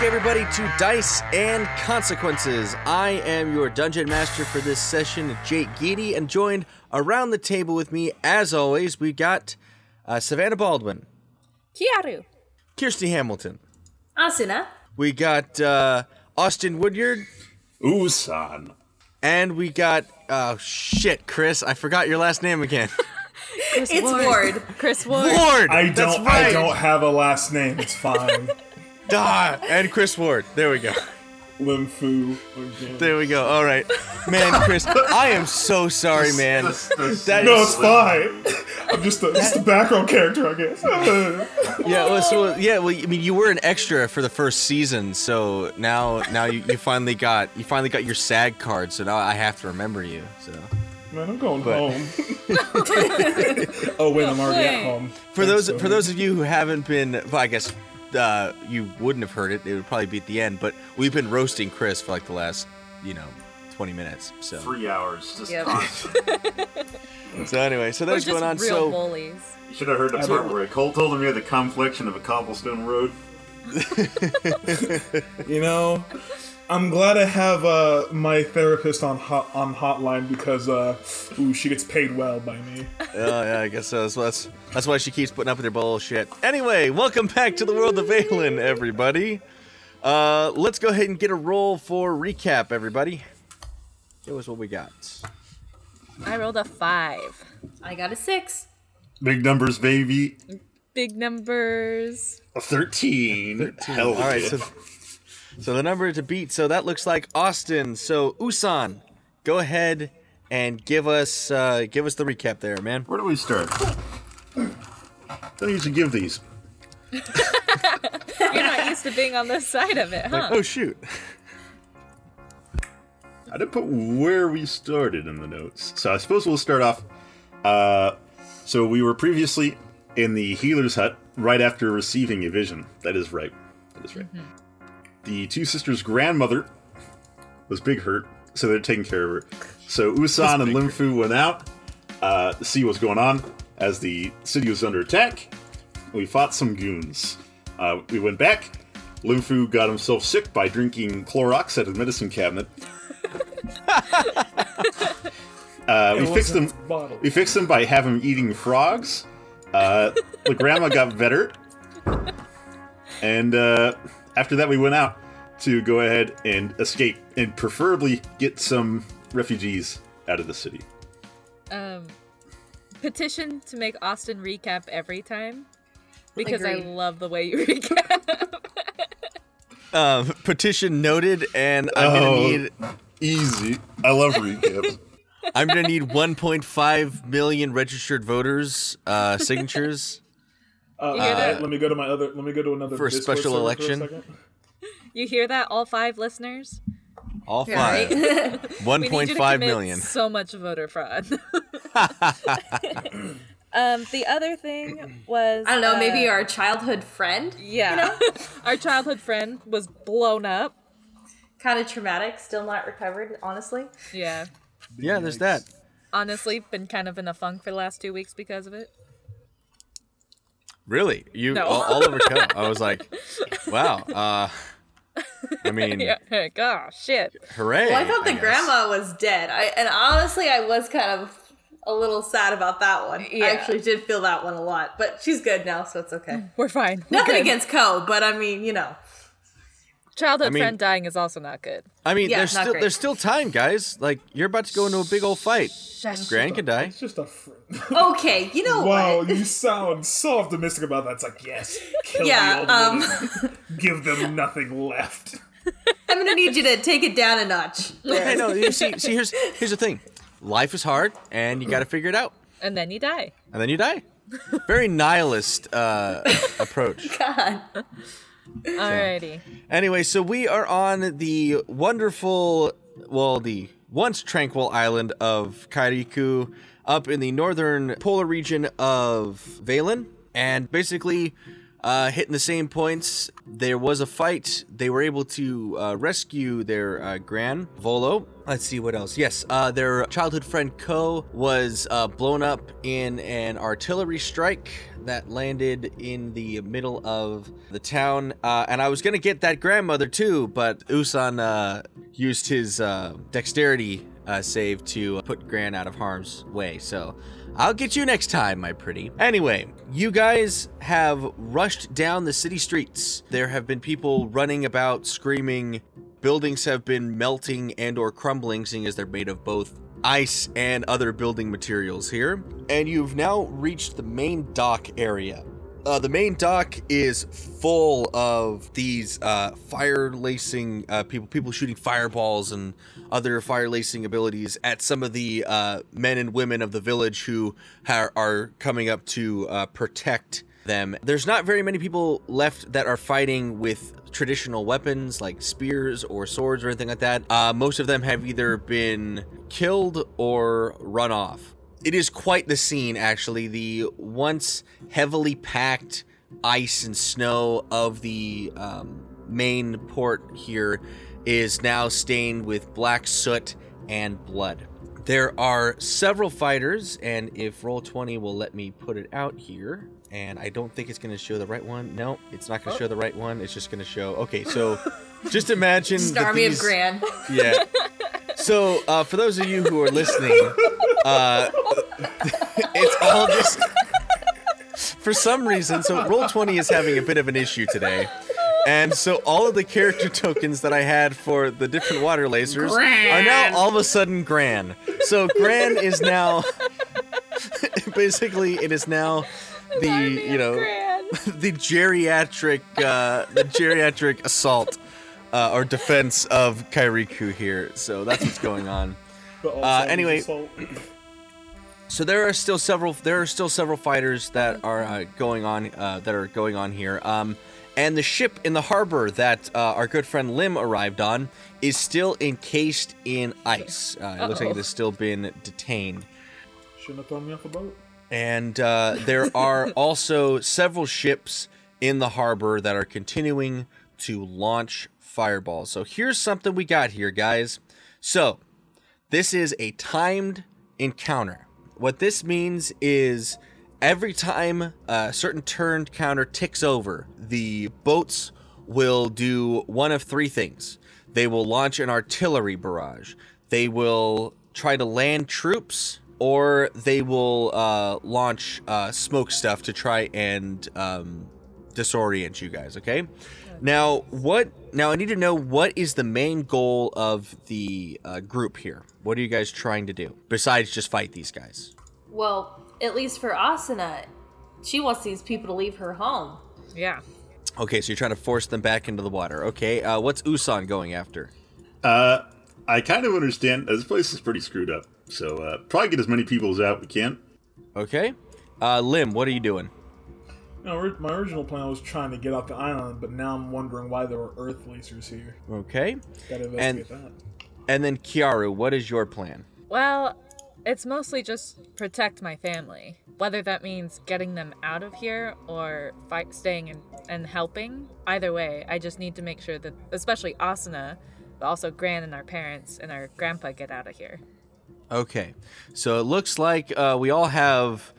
Welcome back, everybody, to Dice and Consequences. I am your dungeon master for this session, Jake Geedy, and joined around the table with me, as always, we got uh, Savannah Baldwin, Kiaru. Kirsty Hamilton, Asuna. we got uh, Austin Woodyard, Usan. and we got oh shit, Chris, I forgot your last name again. It's Ward. Chris Ward. Ward. I don't. right. I don't have a last name. It's fine. Ah, and Chris Ward. There we go. Lim Fu. Again. There we go. All right, man, Chris, I am so sorry, man. That No, it's fine. I'm just a, just a background character, I guess. Yeah, well, so yeah, well, I mean, you were an extra for the first season, so now, now you, you finally got you finally got your SAG card, so now I have to remember you. So Man, I'm going But- home. oh wait, I'm already at home. for those Thanks, for Tony. those of you who haven't been, well, I guess uh, you wouldn't have heard it. It would probably be at the end, but we've been roasting Chris for like the last, you know, twenty minutes. So three hours. Just Yep. so anyway, so We're that's going on. real So bullies. You should have heard the I part where Cole told him you had the complexion of a cobblestone road. You know, I'm glad I have uh, my therapist on hot, on hotline because uh, ooh, she gets paid well by me. Oh yeah, I guess so. So that's that's why she keeps putting up with her bullshit. Anyway, welcome back to the world of Valen, everybody. Uh, let's go ahead and get a roll for recap, everybody. Show us what we got. I rolled a five. I got a six. Big numbers, baby. Big numbers. A thirteen. Hell All right, yeah. so so the number to beat. So that looks like Austin. So Usan, go ahead and give us uh, give us the recap there, man. Where do we start? Don't usually give these. You're not used to being on this side of it, huh? Oh shoot. I didn't put where we started in the notes, so I suppose we'll start off. Uh, so we were previously in the healer's hut right after receiving a vision. That is right. That is right. The two sisters' grandmother was big hurt, so they're taking care of her. So Usan and Limfu went out uh, to see what's going on as the city was under attack. We fought some goons. Uh, we went back. Limfu got himself sick by drinking Clorox at his medicine cabinet. Uh, we fixed him. bottled. We fixed him by having him eating frogs. Uh, the grandma got better, and uh, after that, we went out to go ahead and escape, and preferably get some refugees out of the city. Um, petition to make Austin recap every time because I Agreed. love the way you recap. Uh, petition noted, and I'm gonna Oh. need Easy. I love recaps. I'm gonna need 1.5 million registered voters uh, signatures. Uh, You hear uh, let me go to my other. Let me go to another For a Discord special election? For a you hear that, all five listeners? All five. We need you to 1.5 commit million. So much voter fraud. um, the other thing was I don't know, uh, maybe our childhood friend? yeah, you know? our childhood friend was blown up. Kind of traumatic, still not recovered, honestly. Yeah, Yeah, there's that. honestly, been kind of in a funk for the last two weeks because of it. Really? You No. all, all over Ko. I was like, wow. Uh, I mean, Yeah, oh shit. hooray! Well, I thought the guess. grandma was dead. I and honestly, I was kind of a little sad about that one. Yeah. I actually did feel that one a lot, but she's good now, so it's okay. We're fine. We're Nothing good. against Ko, but I mean, you know, childhood I mean- friend dying is also not good. I mean, Yeah, there's still great. there's still time, guys. Like you're about to go into a big old fight. Gran can die. It's just a friend. okay, you know wow, what? you sound so optimistic about that. It's like yes, kill Yeah, the old um, woman. give them nothing left. I'm gonna need you to take it down a notch. I know. you see, see, here's here's the thing. Life is hard, and you got to figure it out, And then you die. and then you die. Very nihilist uh, approach. God. Alrighty. Anyway, so we are on the wonderful, well, the once tranquil island of Kairiku up in the northern polar region of Valen. And basically, uh, hitting the same points. There was a fight. They were able to uh, rescue their uh, gran Volo. Let's see what else. Yes, uh, their childhood friend Ko was uh, blown up in an artillery strike that landed in the middle of the town. Uh, and I was gonna get that grandmother too, but Usan uh, used his uh, dexterity uh, save to put Gran out of harm's way. So I'll get you next time, my pretty. Anyway, you guys have rushed down the city streets. There have been people running about screaming. Buildings have been melting and or crumbling seeing as they're made of both ice and other building materials here. And you've now reached the main dock area. Uh, the main dock is full of these uh, fire lacing uh, people, people shooting fireballs and other fire lacing abilities at some of the uh, men and women of the village who ha- are coming up to uh, protect them. There's not very many people left that are fighting with traditional weapons like spears or swords or anything like that. Uh, most of them have either been killed or run off it is quite the scene actually. The once heavily packed ice and snow of the um, main port here is now stained with black soot and blood. There are several fighters and if Roll20 will let me put it out here and i don't think it's going to show the right one. No it's not going to show the right one. It's just going to show okay so just imagine Just army of these- Gran. yeah. So, uh, for those of you who are listening, uh, it's all just for some reason. So, Roll20 is having a bit of an issue today, and so all of the character tokens that I had for the different water lasers are now all of a sudden Gran. So, Gran is now basically it is now the you know the geriatric uh, the geriatric assault uh, or defense of Kairiku here. So that's what's going on. But also Uh, anyway. So there are still several there are still several fighters that are uh, going on uh, that are going on here. Um, and the ship in the harbor that uh, our good friend Lim arrived on is still encased in ice. Uh, it looks like it has still been detained. Shouldn't have thrown me off the boat. And uh, there are also several ships in the harbor that are continuing to launch fireballs. So here's something we got here, guys. So this is a timed encounter. What this means is every time a certain turn counter ticks over, the boats will do one of three things. They will launch an artillery barrage. They will try to land troops, or they will uh, launch uh, smoke stuff to try and um, disorient you guys. Okay. Now, what? Now, I need to know what is the main goal of the uh, group here. What are you guys trying to do besides just fight these guys? Well, at least for Asuna, she wants these people to leave her home. Yeah. Okay, so you're trying to force them back into the water. Okay, uh, what's Usan going after? Uh, I kind of understand. This place is pretty screwed up, so uh, probably get as many people as out we can. Okay, uh, Lim, what are you doing? No, ori- my original plan was trying to get off the island, but now I'm wondering why there were Earth lasers here. Okay, Gotta And- that. and then Kiaru, what is your plan? Well, it's mostly just protect my family. Whether that means getting them out of here or fight, staying and, and helping, either way, I just need to make sure that, especially Asuna, but also Gran and our parents and our grandpa get out of here. Okay, so it looks like uh, we all have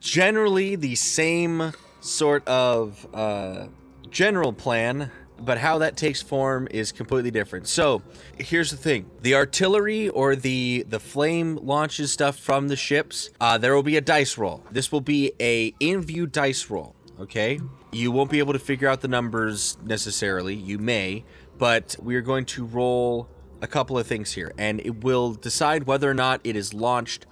generally the same sort of uh, general plan, but how that takes form is completely different. So here's the thing: the artillery or the the flame launches stuff from the ships. Uh, there will be a dice roll. This will be a in view dice roll. Okay, you won't be able to figure out the numbers necessarily. You may, but we are going to roll a couple of things here, and it will decide whether or not it is launched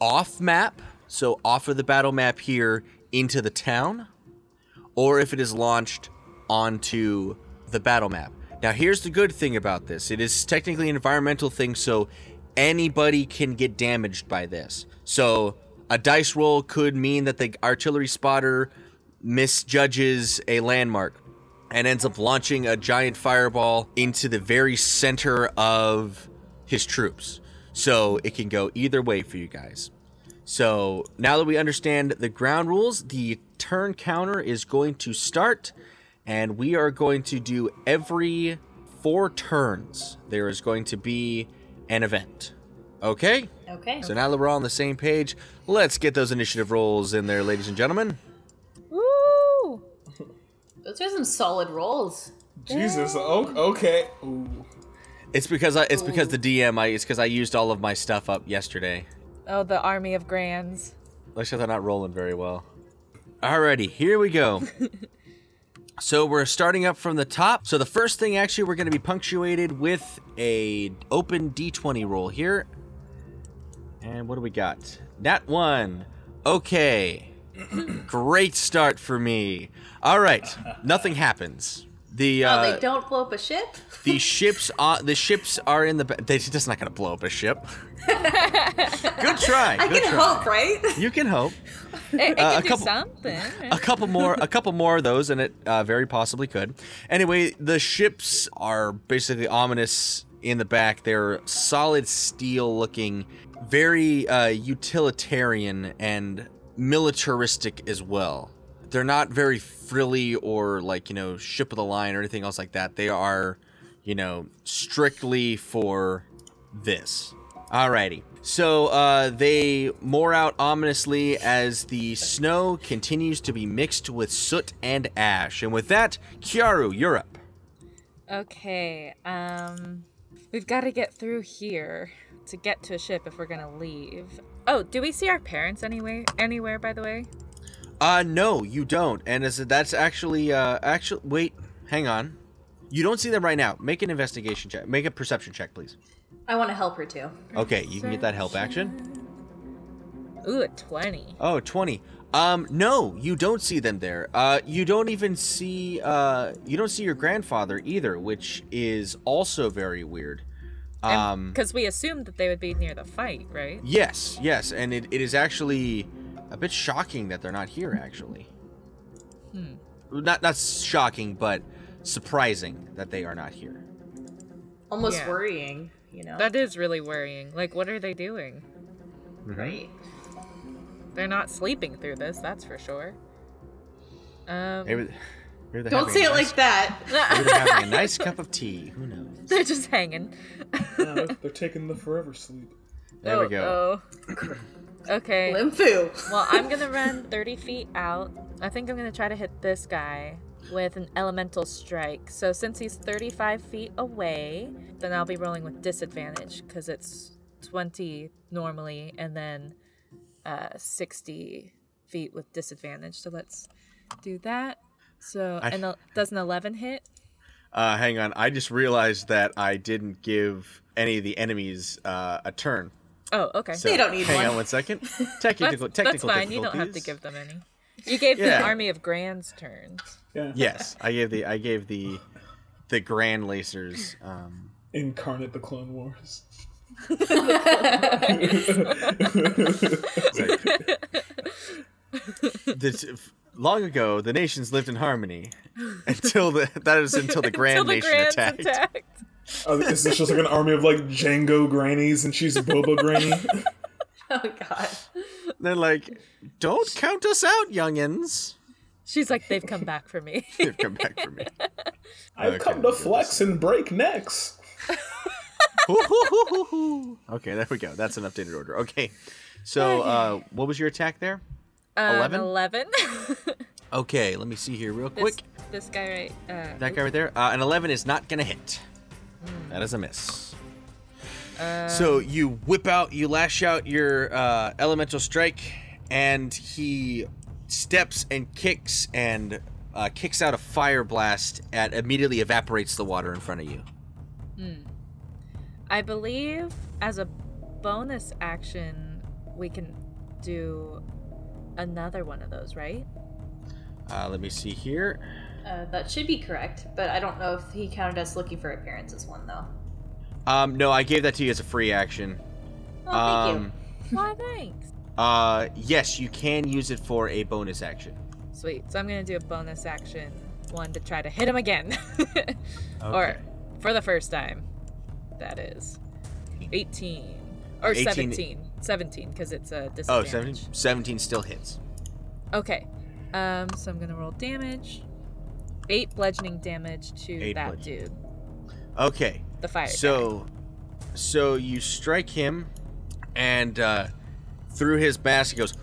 off map, so off of the battle map here into the town, or if it is launched onto the battle map. Now, here's the good thing about this it is technically an environmental thing, so anybody can get damaged by this. So, a dice roll could mean that the artillery spotter misjudges a landmark and ends up launching a giant fireball into the very center of his troops. So it can go either way for you guys. So now that we understand the ground rules, the turn counter is going to start, and we are going to do every four turns. There is going to be an event. Okay? Okay. So now that we're all on the same page, let's get those initiative rolls in there, ladies and gentlemen. Woo! Those are some solid rolls. Jesus. o- Okay. Ooh. It's because I it's because the DM I it's because I used all of my stuff up yesterday. Oh, the army of grands. Looks like they're not rolling very well. Alrighty, here we go. so we're starting up from the top. So the first thing actually we're gonna be punctuated with a open D20 roll here. And what do we got? Nat one. Okay. Great start for me. Alright. Nothing happens. The Oh, uh, they don't blow up a ship? the ships are the ships are in the ba- they just not gonna blow up a ship. Good try. I good can try. hope, right? You can hope. It, it Uh, can a do couple- something. A couple more, a couple more of those, and it uh, very possibly could. Anyway, the ships are basically ominous in the back. They're solid steel-looking, very uh, utilitarian and militaristic as well. They're not very frilly or like you know ship of the line or anything else like that. They are, you know, strictly for this. Alrighty. So uh, they moor out ominously as the snow continues to be mixed with soot and ash. And with that, Kiaru, you're up. Okay, um, we've got to get through here to get to a ship if we're gonna leave. Oh, do we see our parents anyway? Anywhere, by the way? Uh, no, you don't. And as that's actually, uh, actually, wait, hang on. You don't see them right now. Make an investigation check. Make a perception check, please. I want to help her too. Okay, you can get that help action. Ooh, a twenty. Oh, 20. Um, no, you don't see them there. Uh, you don't even see, uh, you don't see your grandfather either, which is also very weird. Um, Because we assumed that they would be near the fight, right? yes, yes, and it, it is actually a bit shocking that they're not here, actually. Not, not shocking, but surprising that they are not here. Almost Yeah. worrying, you know? That is really worrying. Like, what are they doing? right. They're not sleeping through this, that's for sure. Um, Maybe, maybe they're Don't having say it nice, like that. Maybe they're having a nice cup of tea. Who knows? they're just hanging. Yeah, they're, they're taking the forever sleep. There we go. Oh. okay. Limfu. Well, I'm gonna run 30 feet out. I think I'm gonna try to hit this guy with an elemental strike. So since he's 35 feet away, then I'll be rolling with disadvantage because it's 20 normally and then uh, 60 feet with disadvantage. So let's do that. So I- and el- does an 11 hit? Uh, hang on. I just realized that I didn't give any of the enemies uh, a turn. Oh, okay. So They don't need hang one. on one second. that's, Technical, that's fine. You don't have to give them any. You gave the army of grands turns. Yeah. Yes, I gave the I gave the the Grand Lacers. Um, Incarnate the Clone Wars. the, long ago, the nations lived in harmony until the that is until the Grand Till the Nation grands attacked. attacked. Uh, is this just like an army of like Jango grannies and she's Boba Granny? Oh god. They're like, "Don't count us out, youngins." She's like, they've come back for me. They've come back for me. I've Okay, come to goodness. flex and break necks. okay, there we go. That's an updated order. Okay, so uh, what was your attack there? Um, 11? 11. Okay, let me see here real this, quick. this guy right. Uh, That guy right there. Uh, an 11 is not gonna hit. That is a miss. so you whip out, you lash out your uh, elemental strike, and he steps and kicks and uh, kicks out a fire blast and immediately evaporates the water in front of you. I believe as a bonus action, we can do another one of those, right? Uh, let me see here. Uh, that should be correct, but I don't know if he counted us looking for appearances one though. Um, no, I gave that to you as a free action. Oh, thank um, Why, thanks. Uh, yes, you can use it for a bonus action. Sweet. So I'm gonna do a bonus action, one to try to hit him again, Okay. or for the first time. That is 18 or 18 17. 17 because it's a Oh, disadvantage. 17, 17 still hits. Okay. Um, so I'm gonna roll damage. Eight bludgeoning damage to Eight that bludgeoning. dude, Okay. the fire. guy. So, so you strike him, and uh, through his mask, he goes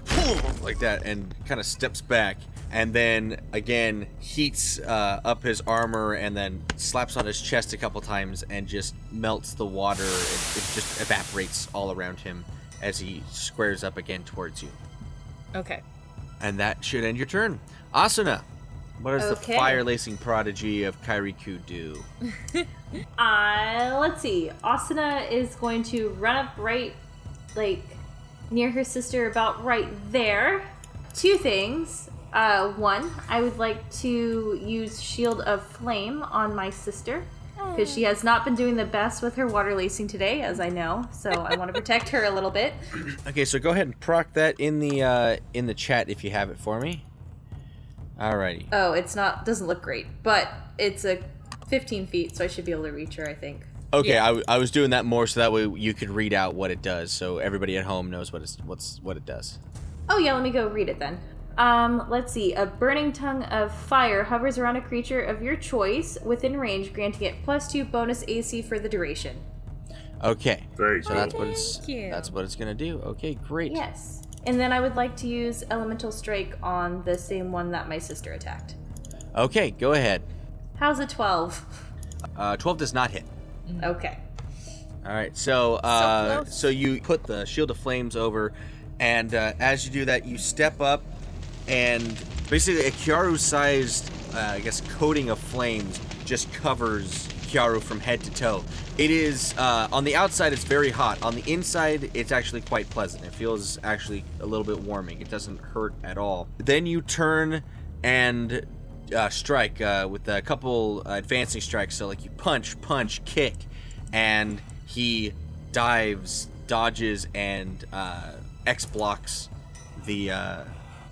like that, and kind of steps back, and then again heats uh, up his armor, and then slaps on his chest a couple times, and just melts the water. It, it just evaporates all around him as he squares up again towards you, Okay. and that should end your turn. Asuna, what does the fire lacing prodigy of Kairiku do? Uh, let's see. Asuna is going to run up right, like, near her sister, about right there. Two things. Uh, one, I would like to use Shield of Flame on my sister. Because she has not been doing the best with her water lacing today, as I know. So I want to protect her a little bit. Okay, so go ahead and proc that in the uh, in the chat if you have it for me. Alrighty. Oh, it's not, doesn't look great, but it's a 15 feet, so I should be able to reach her, I think. Okay, Yeah. I, w- I was doing that more so that way you could read out what it does, so everybody at home knows what it's what's what it does. Oh yeah, let me go read it then. Um, let's see. A burning tongue of fire hovers around a creature of your choice within range, granting it plus two bonus AC for the duration. Okay, Very so cool. that's what it's Thank you. that's what it's gonna do. Okay, great. Yes. And then I would like to use elemental strike on the same one that my sister attacked. Okay, go ahead. How's a 12? Uh, Twelve does not hit. Okay. All right, so uh, close. so you put the shield of flames over, and uh, as you do that, you step up, and basically a Kiaru-sized, uh, I guess, coating of flames just covers Kiaru from head to toe. It is uh, on the outside, it's very hot. On the inside, it's actually quite pleasant. It feels actually a little bit warming. It doesn't hurt at all. Then you turn and uh, strike uh, with a couple advancing strikes. So like you punch, punch, kick, and he dives, dodges, and uh, X blocks the uh,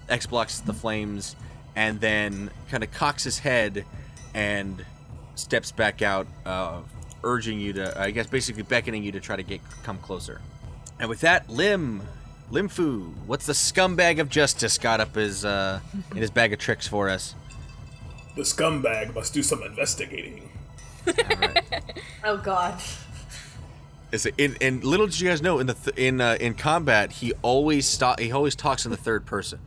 X blocks the flames, and then kind of cocks his head and steps back out, uh, urging you to, I guess, basically beckoning you to try to get come closer. And with that, Lim, Lim Limfu, what's the scumbag of justice got up his uh, in his bag of tricks for us? The scumbag must do some investigating. Oh god. Is it, in, and little did you guys know in the th- in uh, in combat he always stop he always talks in the third person.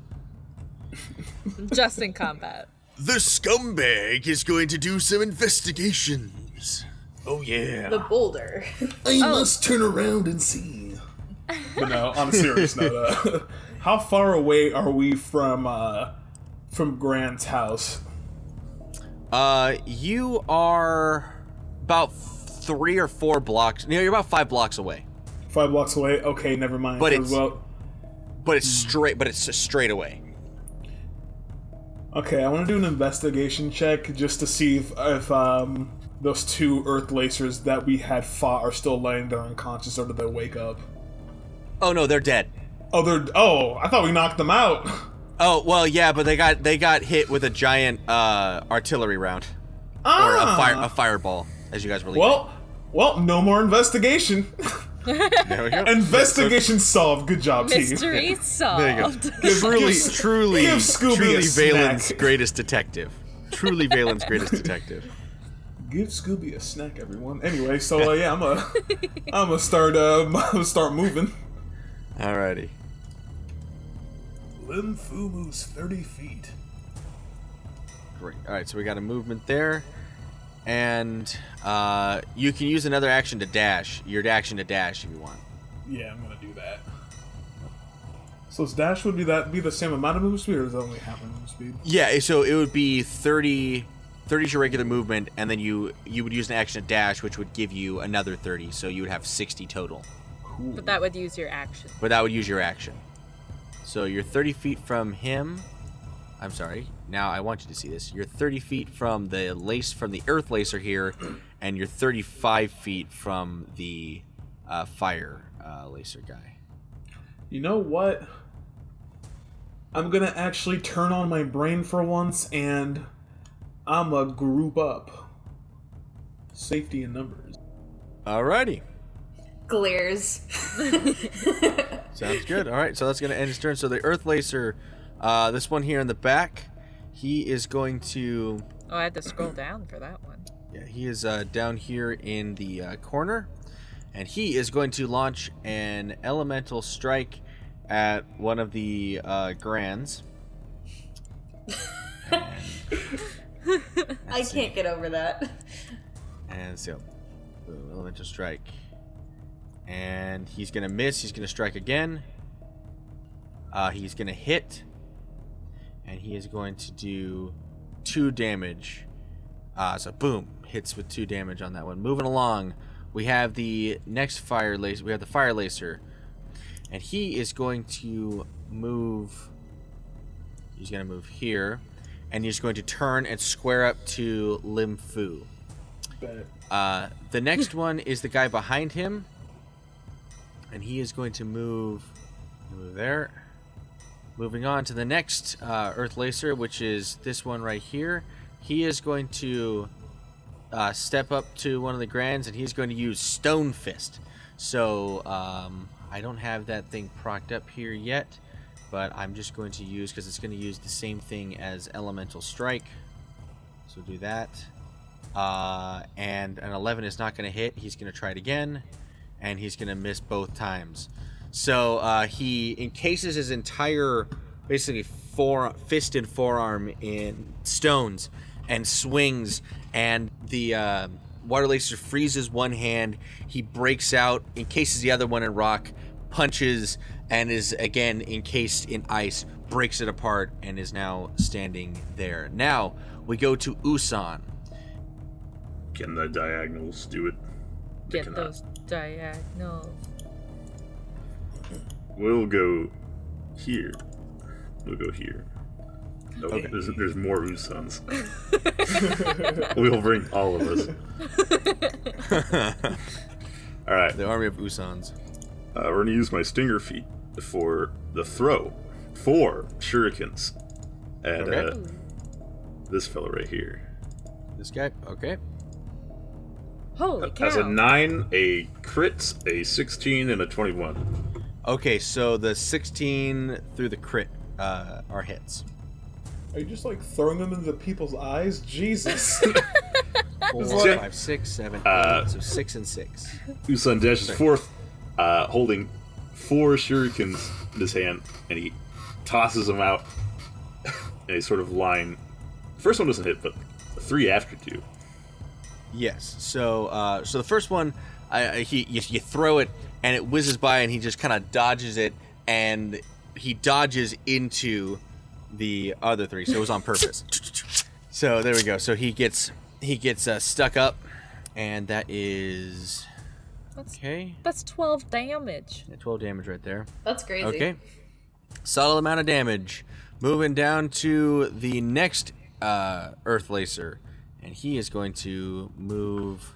Just in combat. The scumbag is going to do some investigations. Oh yeah. The boulder. I must turn around and see. But no, on a serious note, uh, how far away are we from uh, from Gran's house? Uh, you are about three or four blocks. No, you're about five blocks away. Five blocks away. Okay, never mind. But it's- well, But it's straight. But it's straight away. Okay. I want to do an investigation check just to see if, if um those two Earth Lacers that we had fought are still laying there unconscious, or did they wake up? Oh no, they're dead. Oh, they're. Oh, I thought we knocked them out. Oh well, yeah, but they got they got hit with a giant uh artillery round or Ah. a fire a fireball as you guys were leaving. Well, well, no more investigation. there we go. investigation solved. Good job, team. Mystery There you go. solved. truly, give- truly, give Scooby truly a Valen's snack. greatest detective. Truly Valen's greatest detective. Give Scooby a snack, everyone. Anyway, so uh, yeah, I'm a, I'm gonna start, uh, I'm gonna start moving. Alrighty. Lim Fu moves 30 feet. Great. All right, so we got a movement there, and uh, you can use another action to dash. Your action to dash if you want. Yeah, I'm gonna do that. So his dash would be that be the same amount of movement speed, or is it only half a move speed? Yeah, so it would be 30. 30 is your regular movement, and then you you would use an action to dash, which would give you another 30, so you would have 60 total. Cool. But that would use your action. But that would use your action. So you're 30 feet from him. I'm sorry. Now I want you to see this. You're 30 feet from the lace from the earth lacer here, and you're 35 feet from the uh, fire uh, lacer guy. You know what? I'm gonna actually turn on my brain for once, and I'm a group up. Safety in numbers. Alrighty. glares. Sounds good. All right, so that's going to end his turn. So the Earth Lacer, uh, this one here in the back, he is going to. Oh, I had to scroll down for that one. Yeah, he is uh, down here in the uh, corner, and he is going to launch an elemental strike at one of the uh, Grands. I can't get over that. And so, boom, elemental strike. And he's gonna miss. He's gonna strike again. Uh, he's gonna hit, and he is going to do two damage. Uh, so boom, hits with two damage on that one. Moving along, we have the next fire lacer. We have the fire lacer, and he is going to move. He's gonna move here, and he's going to turn and square up to Lim Fu. Uh, the next one is the guy behind him, and he is going to move, move there. Moving on to the next uh, Earth Lacer, which is this one right here. He is going to uh, step up to one of the grands, and he's going to use Stone Fist. So um, I don't have that thing procked up here yet, but I'm just going to use because it's going to use the same thing as Elemental Strike. So do that. Uh, and an 11 is not going to hit. He's going to try it again, and he's going to miss both times. So uh, he encases his entire, basically, fore, fist and forearm in stones and swings, and the uh, water lacer freezes one hand. He breaks out, encases the other one in rock, punches, and is again encased in ice, breaks it apart, and is now standing there. Now we go to Usan. Can the diagonals do it? They Get cannot. those diagonals. We'll go here. We'll go here. Oh, Okay. there's, there's more Usans. we'll bring all of us. all right. The army of Usans. Uh, we're gonna use my stinger feet for the throw. Four shurikens. And Okay. uh, this fellow right here. This guy. Okay. Holy cow! Has a 9, a crit, a 16, and a 21. Okay, so the 16 through the crit uh, are hits. Are you just like throwing them into people's eyes? Jesus. Four, like- five, six, seven, Uh, eight. So six and six. Usan dashes forth, uh, holding four shurikens in his hand, and he tosses them out in a sort of line. The first one doesn't hit, but the three after do. Yes. So, uh, so the first one, I, I- he you, you throw it and it whizzes by, and he just kind of dodges it, and he dodges into the other three. So it was on purpose. so there we go. So he gets he gets uh, stuck up, and that is That's, okay. that's 12 damage. Yeah, Twelve damage right there. That's crazy. Okay. Solid amount of damage. Moving down to the next uh, Earth Lacer. And he is going to move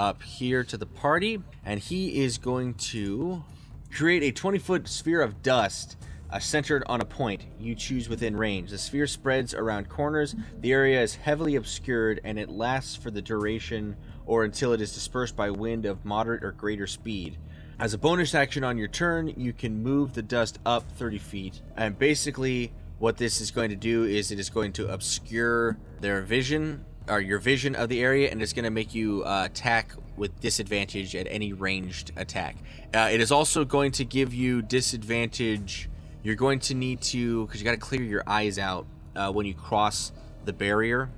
up here to the party. And he is going to create a 20 foot sphere of dust uh, centered on a point you choose within range. The sphere spreads around corners. The area is heavily obscured and it lasts for the duration or until it is dispersed by wind of moderate or greater speed. As a bonus action on your turn, you can move the dust up 30 feet. And basically, what this is going to do is it is going to obscure their vision or your vision of the area, and it's going to make you uh, attack with disadvantage at any ranged attack. Uh, it is also going to give you disadvantage. You're going to need to because you got to clear your eyes out uh, when you cross the barrier.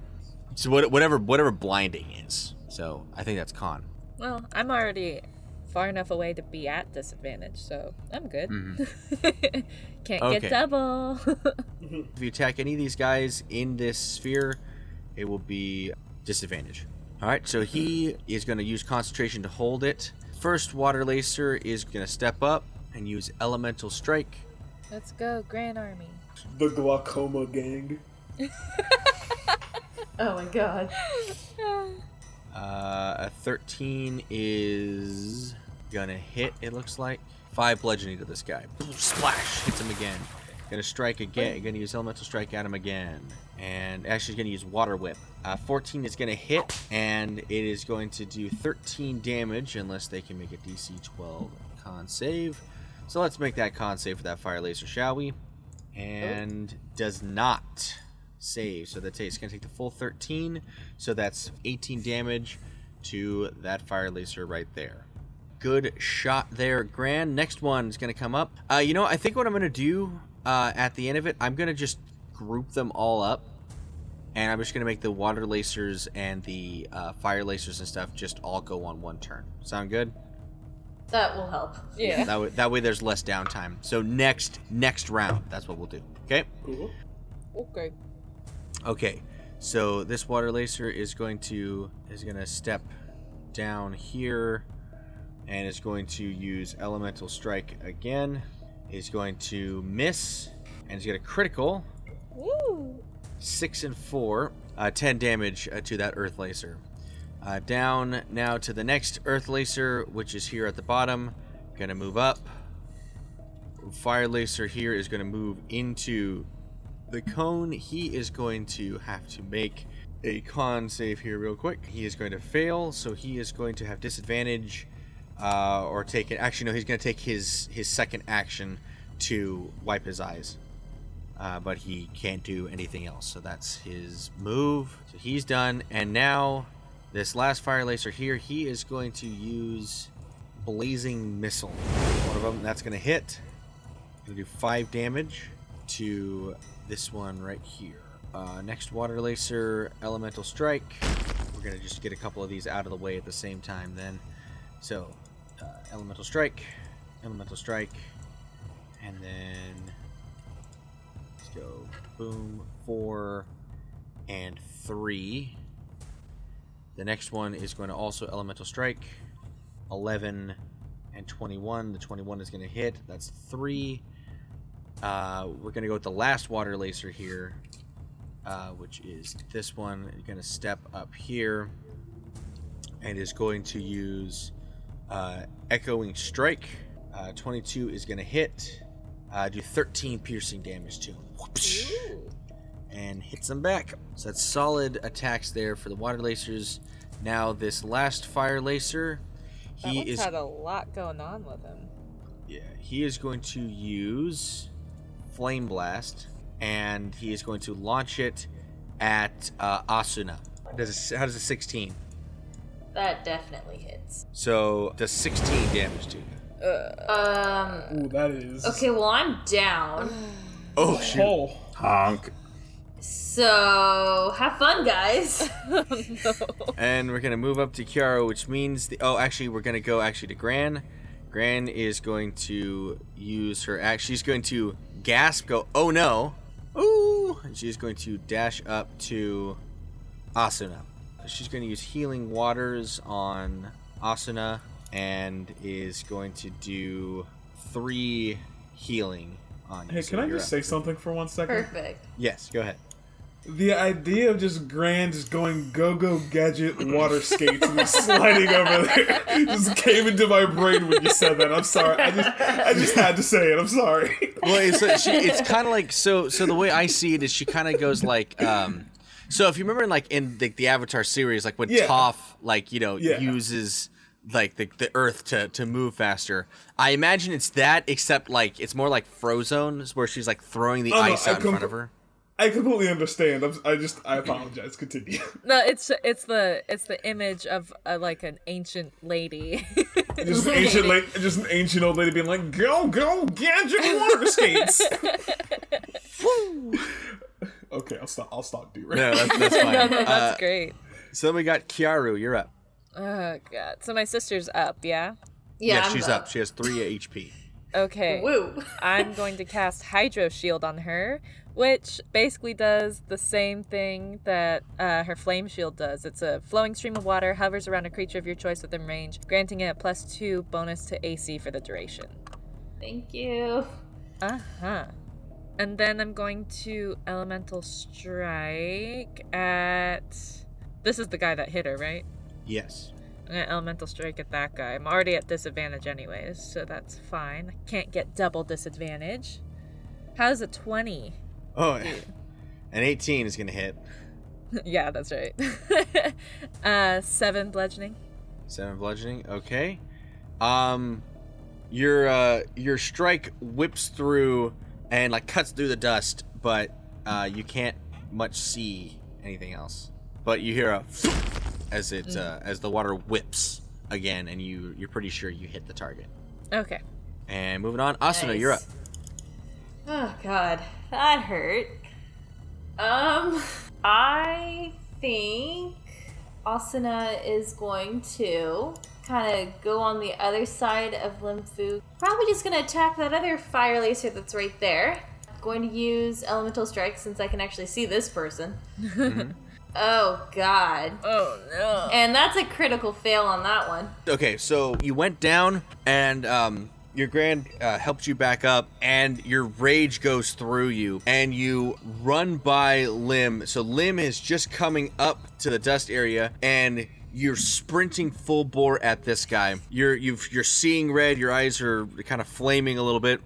So what, whatever whatever blinding is. So I think that's con. Well, I'm already far enough away to be at disadvantage, so I'm good. Can't Okay. get double. If you attack any of these guys in this sphere, it will be disadvantage. All right, so he is going to use concentration to hold it. First water lacer is going to step up and use elemental strike. Let's go, Grand Army. the glaucoma gang. Oh my god. Uh, a 13 is gonna hit. It looks like five bludgeoning to this guy. Splash hits him again, Gonna strike again. Gonna use elemental strike at him again, and actually gonna use water whip. Uh, 14 is gonna hit, and it is going to do 13 damage unless they can make a DC 12 con save. So let's make that con save for that fire laser, shall we? And does not save. So that's it's gonna take the full 13. So that's 18 damage to that fire laser right there. Good shot there, Gran. Next one is gonna come up. Uh, you know, I think what I'm gonna do uh, at the end of it, I'm gonna just group them all up, and I'm just gonna make the water lasers and the uh, fire lasers and stuff just all go on one turn. Sound good? That will help. Yeah. That way, that way there's less downtime. So next next round, that's what we'll do. Okay. Cool. Okay. Okay. So this water laser is going to is gonna step down here, and is going to use elemental strike again. Is going to miss, and is gonna critical. Woo. Six and four, uh, ten damage uh, to that earth laser. Uh, down now to the next earth laser, which is here at the bottom. Gonna move up. Fire laser here is gonna move into the cone. He is going to have to make a con save here real quick. He is going to fail, so he is going to have disadvantage, uh, or take it. Actually, no, he's to take his his second action to wipe his eyes uh, but he can't do anything else. So that's his move. So he's done. And now, this last fire laser here, he is going to use blazing missile. One of them that's going to hit. Going to do five damage to this one right here. Uh, next water laser, elemental strike. We're going to just get a couple of these out of the way at the same time. Then, so uh, elemental strike, elemental strike, and then go boom, four, and three. The next one is going to also elemental strike. 11 and 21. The 21 is going to hit. That's three. Uh, we're going to go with the last water laser here, uh, which is this one. You're going to step up here and is going to use uh, echoing strike. Uh, 22 is going to hit. Uh, do 13 piercing damage to him. And hits him back. So that's solid attacks there for the water lasers. Now this last fire laser, That he one's is had a lot going on with him. yeah, he is going to use flame blast, and he is going to launch it at uh, Asuna. Does it, how does a 16? That definitely hits. So does 16 damage to you? Um. Ooh, that is. Okay, well I'm down. Oh shoot! Oh, Honk. So have fun, guys. And we're gonna move up to Kiara, which means the oh, actually we're gonna go actually to Gran. Gran is going to use her act. She's going to gasp, go oh no, ooh, and she's going to dash up to Asuna. She's going to use healing waters on Asuna and is going to do three healing on you. hey, So can I just say something for one second? Perfect. Yes, go ahead. The idea of just Gran just going go go gadget water skates and just sliding over there just came into my brain when you said that. I'm sorry. I just I just had to say it. I'm sorry. well, it's uh, she, it's kind of like so. So the way I see it is, she kind of goes like, um, so if you remember, in, like in the, the Avatar series, like when Yeah. Toph, like you know, Yeah. uses like the, the Earth to to move faster. I imagine it's that, except like it's more like Frozone, where she's like throwing the Oh, no, ice I out in front of her. I completely understand. I'm, I just I apologize. Continue. No, it's it's the it's the image of uh, like an ancient lady. Just an ancient lady, just an ancient old lady being like, "Go, go, gadget water skates." okay, I'll stop. I'll stop doing No, that's, that's fine. no, no, Uh, that's great. so then we got Kiaru. You're up. Oh god. So my sister's up, yeah. Yeah, I'm she's up. She has three HP. Okay. Woo. I'm going to cast Hydro Shield on her, which basically does the same thing that uh, her Flame Shield does. It's a flowing stream of water, hovers around a creature of your choice within range, granting it a plus two bonus to AC for the duration. Thank you. Uh huh. And then I'm going to Elemental Strike at. This is the guy that hit her, right? Yes. I'm gonna Elemental Strike at that guy. I'm already at disadvantage anyways, so that's fine. I can't get double disadvantage. How's a 20? Oh, an 18 is gonna hit. yeah, that's right. uh, seven bludgeoning. Seven bludgeoning. Okay. Um, your uh your strike whips through and like cuts through the dust, but uh you can't much see anything else. But you hear a as it uh, as the water whips again, and you you're pretty sure you hit the target. Okay. And moving on, Asuna, you're up. Oh god, that hurt. Um, I think Asuna is going to kind of go on the other side of Limfu. Probably just gonna attack that other fire lacer that's right there. Going to use elemental strike since I can actually see this person. Oh god. Oh no. And that's a critical fail on that one. Okay, so you went down, and um, your Gran uh, helped you back up, and your rage goes through you, and you run by Lim. So Lim is just coming up to the dust area, and you're sprinting full bore at this guy. You're you've you're seeing red. Your eyes are kind of flaming a little bit.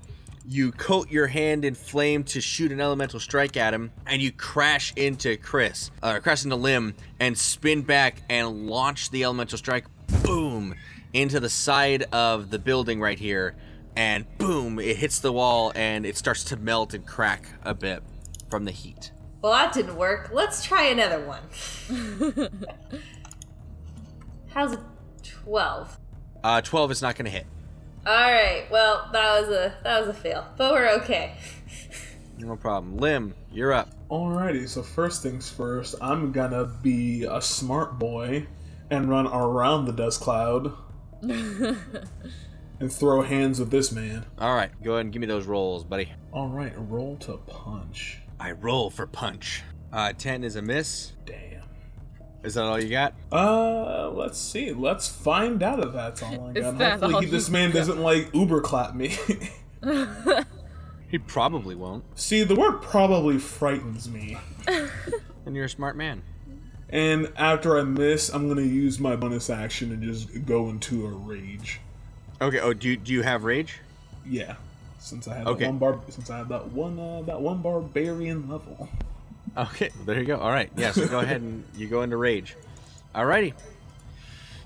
You coat your hand in flame to shoot an elemental strike at him, and you crash into Chris, uh, crash into Lim, and spin back and launch the elemental strike. Boom! Into the side of the building right here, and boom! It hits the wall and it starts to melt and crack a bit from the heat. Well, that didn't work. Let's try another one. How's a 12? Uh, 12 is not going to hit. All right. Well, that was a that was a fail, but we're okay. No problem. Lim, you're up. Alrighty, so first things first, I'm gonna be a smart boy and run around the dust cloud and throw hands with this man. All right, go ahead and give me those rolls, buddy. Alright, roll to punch. I roll for punch. Uh, 10 is a miss. Damn. Is that all you got? Uh, let's see. Let's find out if that's all I got. Hopefully, he- this man got? doesn't like Uber clap me. He probably won't. see, the word probably frightens me. And you're a smart man. And after I miss, I'm gonna use my bonus action and just go into a rage. Okay. Oh, do you, do you have rage? Yeah, since I have Okay. that one bar, since I have that one uh, that one barbarian level. Okay. There you go. All right. Yeah. So go ahead and you go into rage. Alrighty.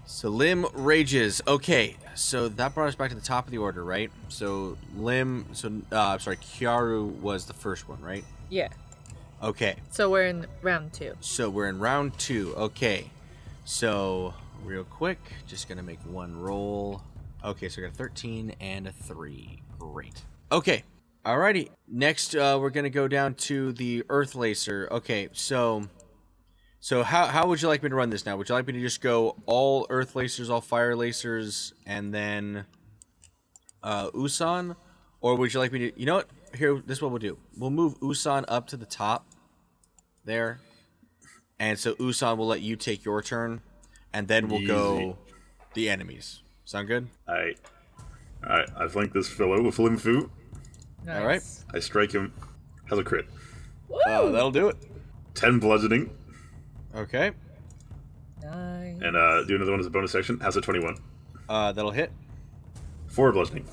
So Lim rages. Okay. So that brought us back to the top of the order, right? So Lim. So uh, I'm sorry. Kiaru was the first one, right? Yeah. Okay. So we're in round two. So we're in round two. Okay. So real quick, just gonna make one roll. Okay, so I got a 13 and a 3. Great. Okay. Alrighty. Next, uh, we're gonna go down to the Earth Lacer. Okay, so so how how would you like me to run this now? Would you like me to just go all Earth Lacers, all Fire Lacers, and then uh, Usan, or would you like me to? You know what? Here, this is what we'll do. We'll move Usan up to the top there, and so Usan will let you take your turn, and then we'll go the enemies. Sound good? I, I, I flank this fellow with Limfu. Nice. All right. I strike him. Has a crit. Uh, that'll do it. Ten bludgeoning, Okay. Nice. and uh, do another one as a bonus action. Has a twenty-one. Uh, that'll hit. Four bludgeoning.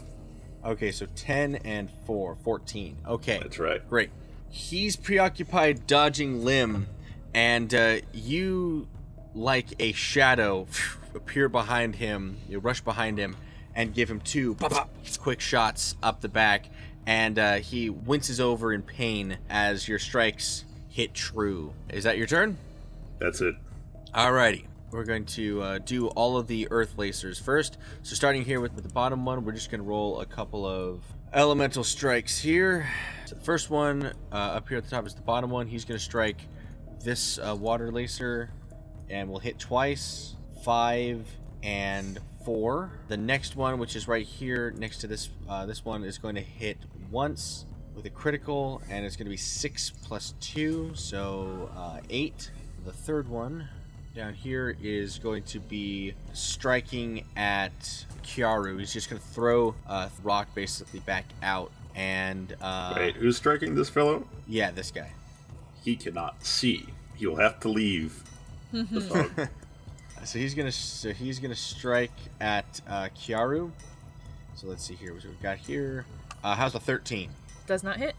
Okay, so 10 and 4, 14. Okay. That's right. Great. He's preoccupied dodging Lim, and uh, you, like a shadow, appear behind him. You rush behind him and give him two pop, pop, quick shots up the back, and uh, he winces over in pain as your strikes hit true. Is that your turn? That's it. Alrighty. We're going to uh, do all of the Earth Lacers first. So starting here with, with the bottom one, we're just going to roll a couple of elemental strikes here. So the first one uh, up here at the top is the bottom one. He's going to strike this uh, Water Lacer and we'll hit twice, five and four. The next one, which is right here next to this, uh, this one is going to hit once with a critical, and it's going to be six plus two, so uh, eight. The third one down here is going to be striking at Kiaru. He's just going to throw a rock basically back out, and uh, Wait, who's striking this fellow? yeah, this guy. He cannot see. He will have to leave the fog. So he's gonna so he's gonna strike at uh, Kiaru. So let's see here. What we've got here? Uh, how's the thirteen? Does not hit.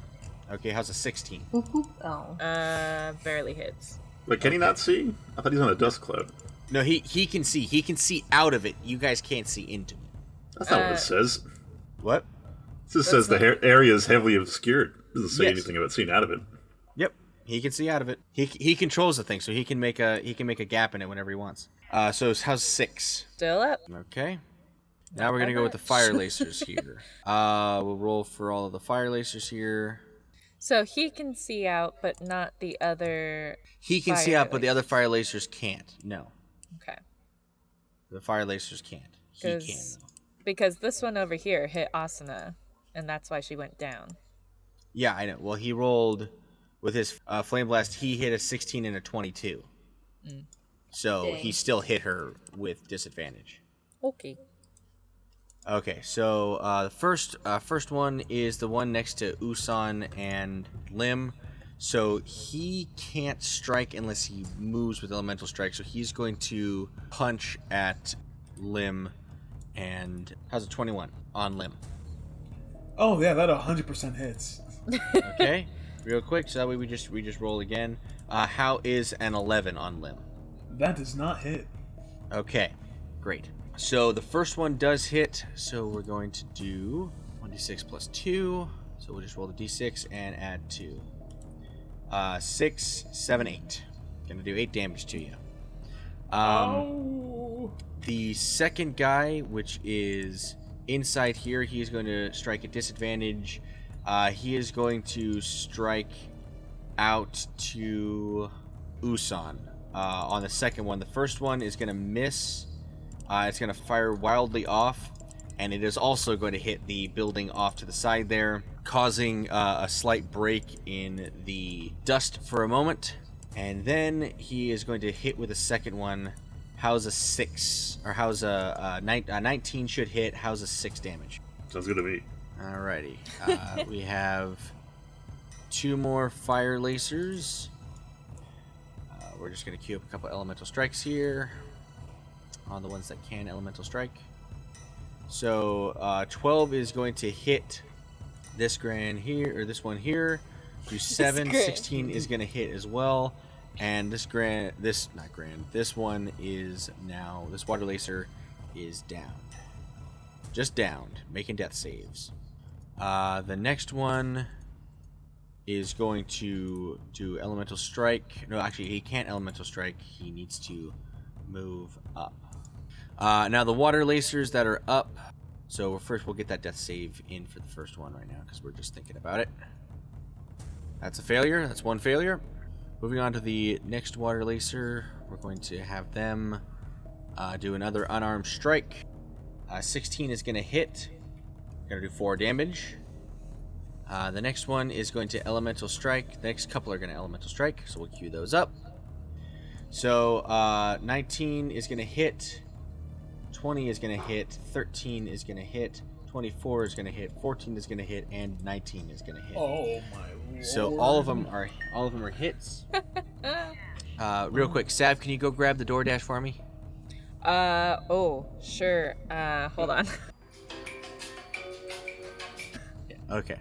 Okay, how's a 16? Whoop, whoop. Oh. Uh, barely hits. Wait, can he not see? I thought he's on a dust cloud. No, he he can see. He can see out of it. You guys can't see into it. That's not what Uh, it says. What? This just says the ha- area is heavily obscured. It doesn't say Yes. anything about seeing out of it. He can see out of it. He he controls the thing, so he can make a he can make a gap in it whenever he wants. Uh, so how's six? Still up. Okay. Now we're gonna go with the fire lacers here. Uh, we'll roll for all of the fire lacers here. So he can see out, but not the other. He can see out, but the other fire lacers can't. No, Okay. the fire lacers can't. He can. Because though. because this one over here hit Asuna, and that's why she went down. Yeah, I know. Well, he rolled with his uh, flame blast. He hit a 16 and a 22. So Dang. he still hit her with disadvantage. Okay. Okay, so uh, the first uh, first one is the one next to Usan and Lim. So he can't strike unless he moves with elemental strike. So he's going to punch at Lim, and how's a twenty-one on Lim? Oh yeah, that 100% hits. Okay, real quick, so that way we just we just roll again. Uh, how is an eleven on Lim? That does not hit. Okay, great. So the first one does hit. So we're going to do 1d6 plus 2. So we'll just roll the d6 and add 2. Uh, 6, 7, 8. Gonna do 8 damage to you. Um, oh. the second guy, which is inside here, he's going to strike at disadvantage. Uh, he is going to strike out to Usan uh, on the second one. The first one is going to miss. Uh, it's going to fire wildly off, and it is also going to hit the building off to the side there, causing uh, a slight break in the dust for a moment. And then he is going to hit with a second one. How's a six? Or how's a, a, nine, a 19 should hit? How's a six damage? Sounds good to me. Alrighty. Uh, we have two more fire lacers. Uh, we're just going to queue up a couple elemental strikes here on the ones that can elemental strike. So uh, 12 is going to hit this grand here, or this one here. Do 7. 16 is going to hit as well. And this grand, this, not grand, this one is now, this water lacer is down. Just downed, making death saves. Uh, the next one is going to do elemental strike. No, actually, he can't elemental strike. He needs to move up. Uh, now the water lacers that are up. So first, we'll get that death save in for the first one right now because we're just thinking about it. That's a failure. That's one failure. Moving on to the next water lacer, we're going to have them uh, do another unarmed strike. Uh, 16 is going to hit. Gonna do four damage. Uh, the next one is going to elemental strike. The next couple are going to elemental strike, so we'll queue those up. So uh, 19 is going to hit. 20 is going to hit. 13 is going to hit. 24 is going to hit. 14 is going to hit, and 19 is going to hit. Oh my lord. So all of them are all of them are hits. Uh, real quick, Sav, can you go grab the DoorDash for me? Uh oh, sure. Uh, hold on. Okay.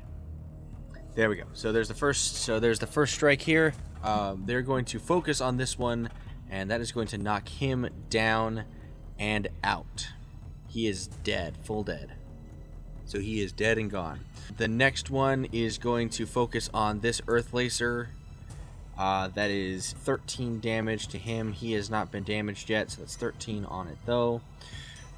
There we go. So there's the first. So there's the first strike here. Um, they're going to focus on this one, and that is going to knock him down and out. He is dead, full dead. So he is dead and gone. The next one is going to focus on this Earth Lacer. Uh, that is 13 damage to him. He has not been damaged yet, so that's 13 on it though.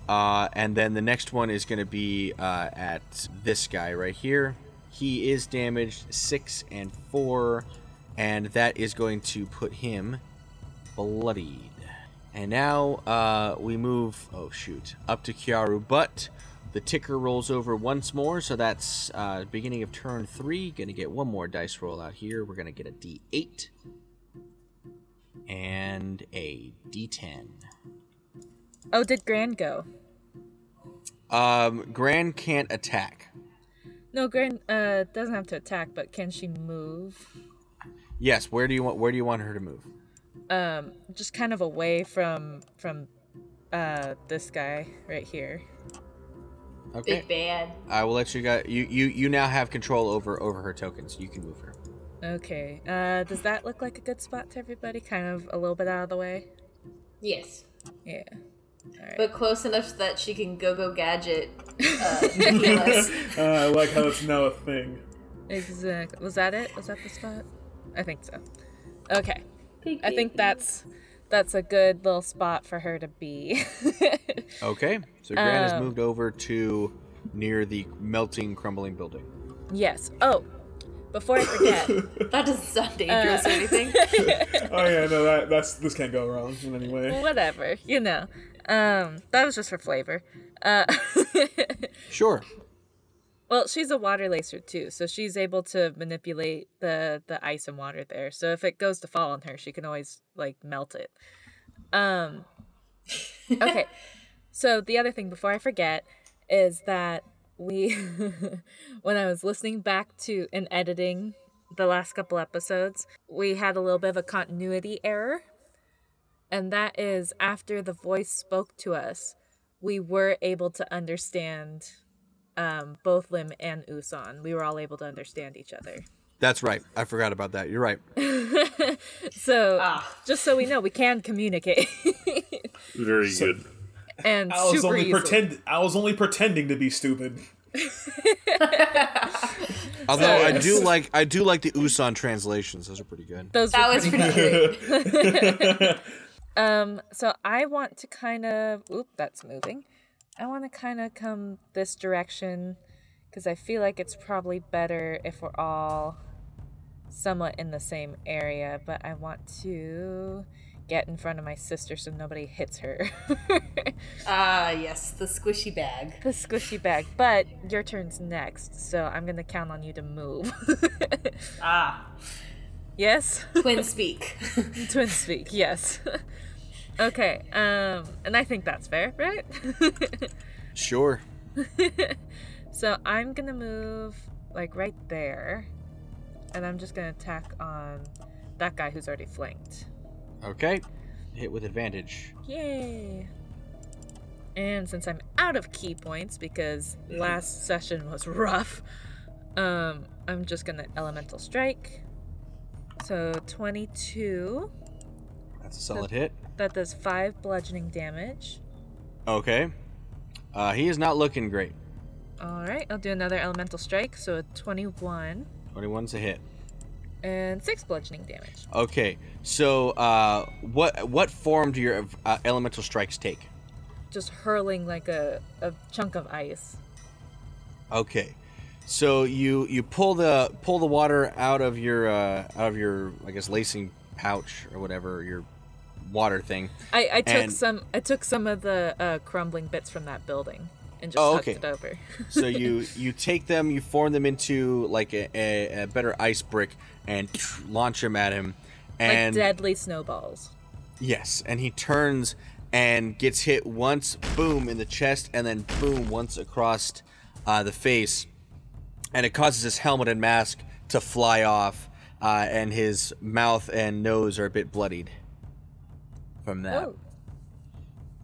Uh, and then the next one is going to be uh, at this guy right here. He is damaged six and four, and that is going to put him bloodied. And now uh, we move. Oh shoot, up to Kiaru, but the ticker rolls over once more, so that's uh, beginning of turn three. Gonna get one more dice roll out here. We're gonna get a D8 and a D10. Oh, did Gran go? Um, Gran can't attack. No, Gran uh doesn't have to attack, but can she move? Yes. Where do you want? Where do you want her to move? Um, just kind of away from from uh this guy right here. Okay. Big bad. I will let you guys. You you you now have control over over her tokens. You can move her. Okay. Uh, does that look like a good spot to everybody? Kind of a little bit out of the way. Yes. Yeah. All right. But close enough that she can go go gadget uh. Uh, I like how it's now a thing. Exactly. Was that it? Was that the spot? I think so. Okay. Big I think that's that's a good little spot for her to be. Okay. So Gran has Um, moved over to near the melting, crumbling building. yes. Oh, before I forget, That doesn't sound dangerous Uh, or anything. Oh yeah, no, that that's this can't go wrong in any way. whatever, you know. Um, that was just for flavor. Uh, Sure. well, she's a water lacer too, so she's able to manipulate the the ice and water there. So if it goes to fall on her, she can always like melt it. Um, okay. So the other thing before I forget is that we when I was listening back to and editing the last couple episodes, we had a little bit of a continuity error. And that is after the voice spoke to us, we were able to understand um, both Lim and Usan. We were all able to understand each other. That's right. I forgot about that. You're right. So Ah. just so we know, we can communicate. Very good. and I was only easily. pretend. I was only pretending to be stupid. Although I do like I do like the Usan translations. Those are pretty good. Those That were was pretty pretty great. Um, so I want to kind of, oop, that's moving. I want to kind of come this direction because I feel like it's probably better if we're all somewhat in the same area, but I want to get in front of my sister so nobody hits her. Ah, yes, the squishy bag. the squishy bag, but your turn's next, so I'm going to count on you to move. Ah, yes? twin speak. Twin speak, yes. okay, um, and I think that's fair, right? Sure. So I'm gonna move like right there, and I'm just gonna attack on that guy who's already flanked. Okay. Hit with advantage. Yay! And since I'm out of ki points because last session was rough, um, I'm just gonna elemental strike. So 22. That's a solid hit. That does five bludgeoning damage. Okay. Uh, he is not looking great. All right, I'll do another elemental strike. So a 21 21's a hit. and six bludgeoning damage. Okay. So, uh, what what form do your uh, elemental strikes take? just hurling like a, a chunk of ice. Okay. So you you pull the pull the water out of your uh, out of your I guess lacing pouch or whatever your water thing. I, I took And- some I took some of the uh, crumbling bits from that building and just Oh, okay. it over. So you you take them, you form them into like a, a, a better ice brick and launch them at him. like And deadly snowballs. yes, and he turns and gets hit once, boom in the chest, and then boom once across uh, the face, and it causes his helmet and mask to fly off, uh, and his mouth and nose are a bit bloodied from that. Oh.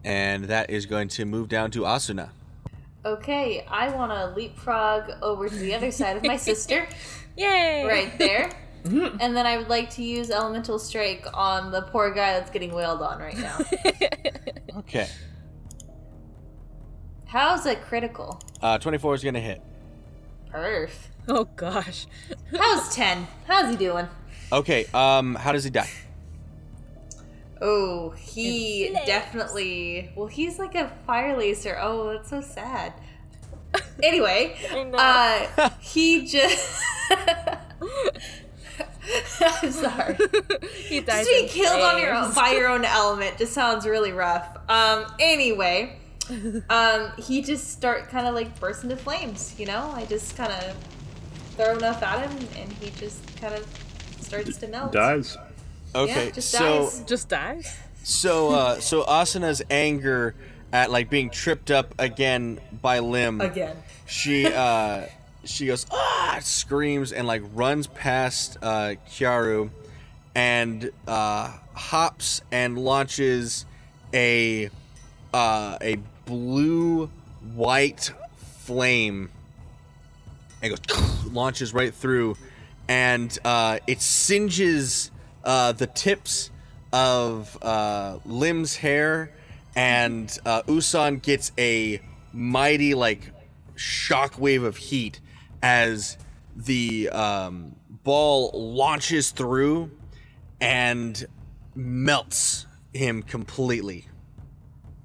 And that is going to move down to Asuna. Okay, I want to leapfrog over to the other side of my sister, Yay! right there. And then I would like to use Elemental Strike on the poor guy that's getting wailed on right now. Okay. How's a critical? Uh, 24 is going to hit. Perf. Oh gosh. How's 10? How's he doing? Okay, um, how does he die? Oh, he definitely. Well, he's like a fire lacer. Oh, that's so sad. Anyway, uh, he just. I'm sorry. he dies Just being killed on your own by your own element just sounds really rough. Um. Anyway, um, he just start kind of like burst into flames. You know, I just kind of throw enough at him, and he just kind of starts to melt. Dies. Okay, Yeah, just so dies. Just dies? so uh so Asuna's anger at like being tripped up again by Lim. again. She uh she goes ah screams and like runs past uh Kiaru and uh hops and launches a uh a blue white flame and goes launches right through, and uh, it singes uh, the tips of uh, Lim's hair, and uh, Usan gets a mighty like shockwave of heat as the um, ball launches through and melts him completely.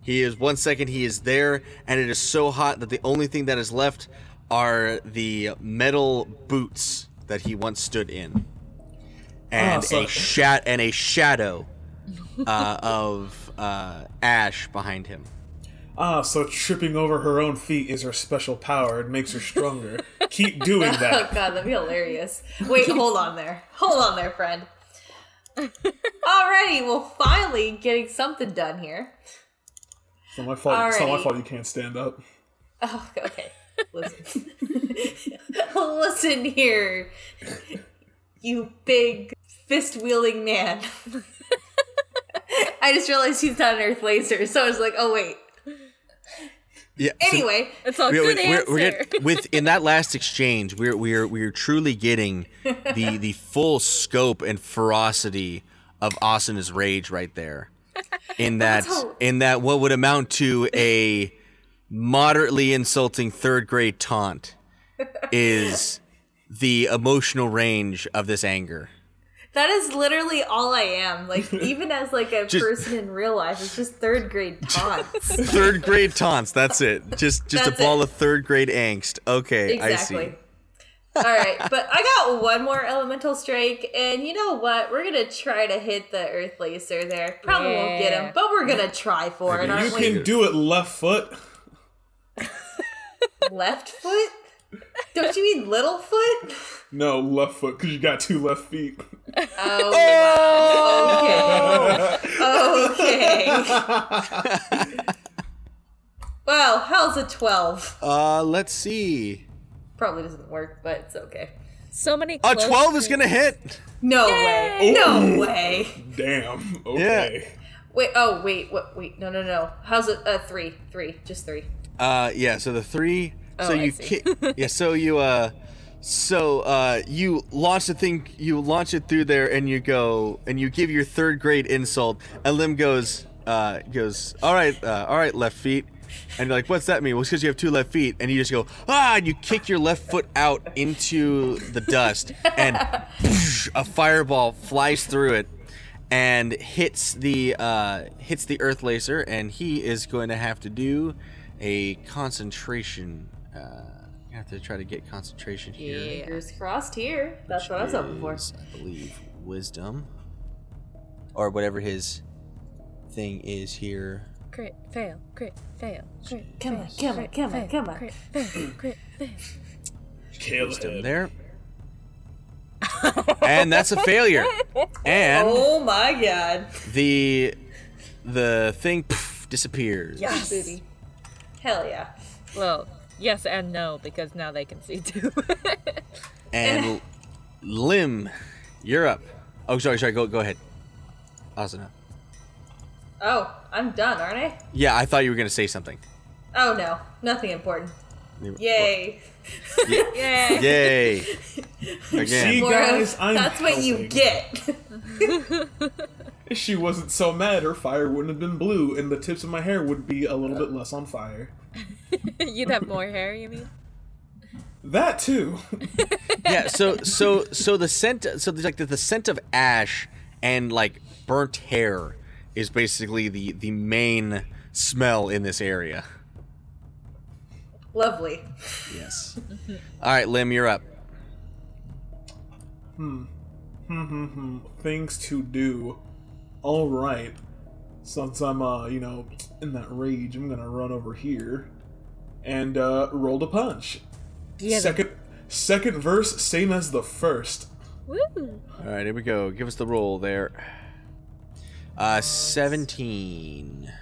He is one second he is there, and it is so hot that the only thing that is left are the metal boots that he once stood in, and Oh, so- a shat and a shadow uh, of uh, ash behind him. Ah, so tripping over her own feet is her special power. It makes her stronger. Keep doing that. Oh that. god, that'd be hilarious. Wait, hold on there. Hold on there, friend. Alrighty, well finally getting something done here. It's not my fault. It's not my fault you can't stand up. Oh, okay. Listen. Listen here. You big fist wielding man. I just realized he's not an earth lacer, so I was like, oh wait. Yeah. so- Anyway, It's a we're, good we're, answer. we're get, with in that last exchange, we're we're we're truly getting the the full scope and ferocity of Asuna's rage right there. In that in that what would amount to a moderately insulting third grade taunt is the emotional range of this anger. that is literally all I am. Like, even as like a Just- person in real life, it's just third grade taunts. Third grade taunts, that's it. Just just That's a ball it. of third grade angst. Okay, I see. Exactly. All right, but I got one more elemental strike, and you know what? We're gonna try to hit the earth lacer there. Probably won't get him, but we're gonna try for it, You aren't we? can do it left foot. Left foot? Don't you mean little foot? No, left foot, because you got two left feet. Oh, wow. Okay. Okay. well, how's a 12? Uh let's see. Probably doesn't work, but it's okay. so many. A close 12 is going to hit. No way. No way. Damn. Okay. Wait, oh, wait, what, wait, no, no, no. How's it? Uh, three. Three. Just three. Uh, yeah. So the three. so Oh, I you see. ki- yeah. So you uh, so uh, you launch the thing. You launch it through there, and you go and you give your third grade insult. And Lim goes uh goes all right uh, all right left feet. And you're like, what's that mean? Well, it's because you have two left feet, and you just go ah, and you kick your left foot out into the dust, and a fireball flies through it, and hits the uh, hits the earth lacer, and he is going to have to do a concentration. Uh, you have to try to get concentration here. Yeah. Fingers crossed here. That's what I was hoping for. I believe wisdom, or whatever his thing is here. Crit, fail, crit, fail, crit. Come on, fail, come on, crit, come on, fail, come on. Crit, fail, crit, fail. Kill Wisdom him. there. and that's a failure. And Oh my god. the the thing poof, disappears. Yes, booty. Hell yeah. Well, yes and no because now they can see too. And Lim, you're up. Oh, sorry, sorry. Go, go ahead. Asuna. Oh, I'm done, aren't I? Yeah, I thought you were gonna say something. Oh no, nothing important. You- Yay. yeah. Yay! Again. See, More guys, I'm that's what you get. If she wasn't so mad, her fire wouldn't have been blue, and the tips of my hair would be a little bit less on fire. You'd have more hair, you mean? That too. yeah so so so the scent so there's like the, the scent of ash and like burnt hair is basically the the main smell in this area Lovely. yes all right lim you're up Hmm. Hmm, hmm, hmm. Things to do. All right. Since I'm, uh, you know, in that rage, I'm gonna run over here and uh, roll the punch. Yeah. Second, second verse, same as the first. Woo. all right here we go give us the roll there uh 17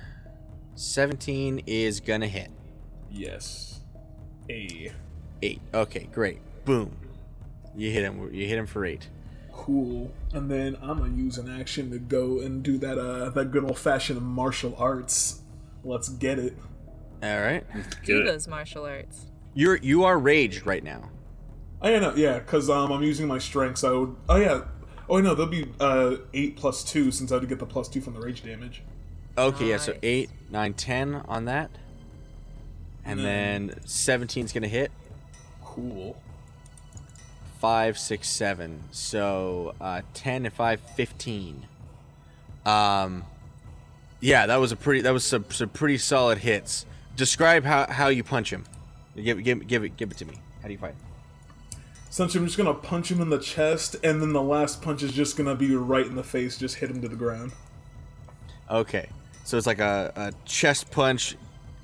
17 is gonna hit Yes. A. eight okay great boom you hit him you hit him for eight Cool. And then I'm gonna use an action to go and do that uh that good old fashioned martial arts. Let's get it. all right Do those martial arts. You're you are raged right now. Oh yeah, no, yeah, because um, I'm using my strength, so I would. Oh yeah. Oh no, there'll be uh eight plus two since I had to get the plus two from the rage damage. Okay, yeah, so 8, nine, ten on that. And then 17's going to hit. Cool. Five, six, seven. So uh, 10 and five, fifteen. Um, yeah, that was a pretty, that was some, some pretty solid hits. Describe how, how you punch him. Give, give, give it, give it to me. How do you fight? Essentially, I'm just gonna punch him in the chest, and then the last punch is just gonna be right in the face, just hit him to the ground. Okay, so it's like a, a chest punch,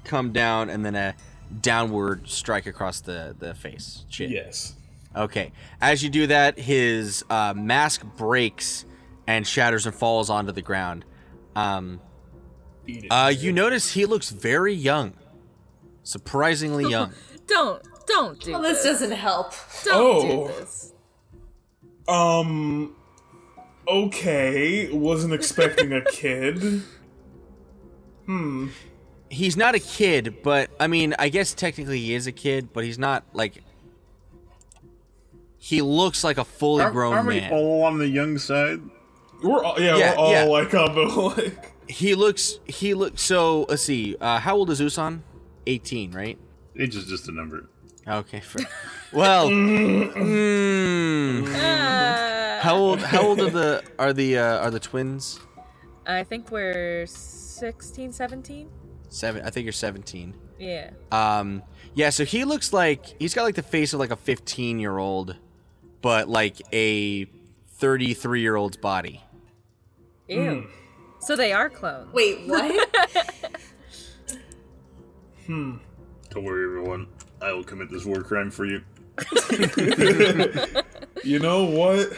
come down, and then a downward strike across the the face, chin. Yes. Okay. As you do that, his uh, mask breaks and shatters and falls onto the ground. Um, it. uh, you notice he looks very young, surprisingly young. Don't don't do Well, this. this doesn't help. Don't Oh. do this. Um. Okay, wasn't expecting a kid. Hmm. He's not a kid, but I mean, I guess technically he is a kid, but he's not like. He looks like a fully Aren't, grown aren't we man. all on the young side? We're all, yeah, Yeah, we're all yeah. like on the like. He looks. He looks. So let's see. Uh, how old is Usan? Eighteen, right? Age is just a number. Okay. fair. well. mm, Uh, how old? How old are the are the uh, are the twins? I think we're 16, 17? Seven. I think you're seventeen. Yeah. Um. Yeah. So he looks like he's got like the face of like a fifteen year old, but like a thirty three year old's body. Ew. So they are clones. Wait, what? Hmm. Don't worry, everyone. I will commit this war crime for you. You know what?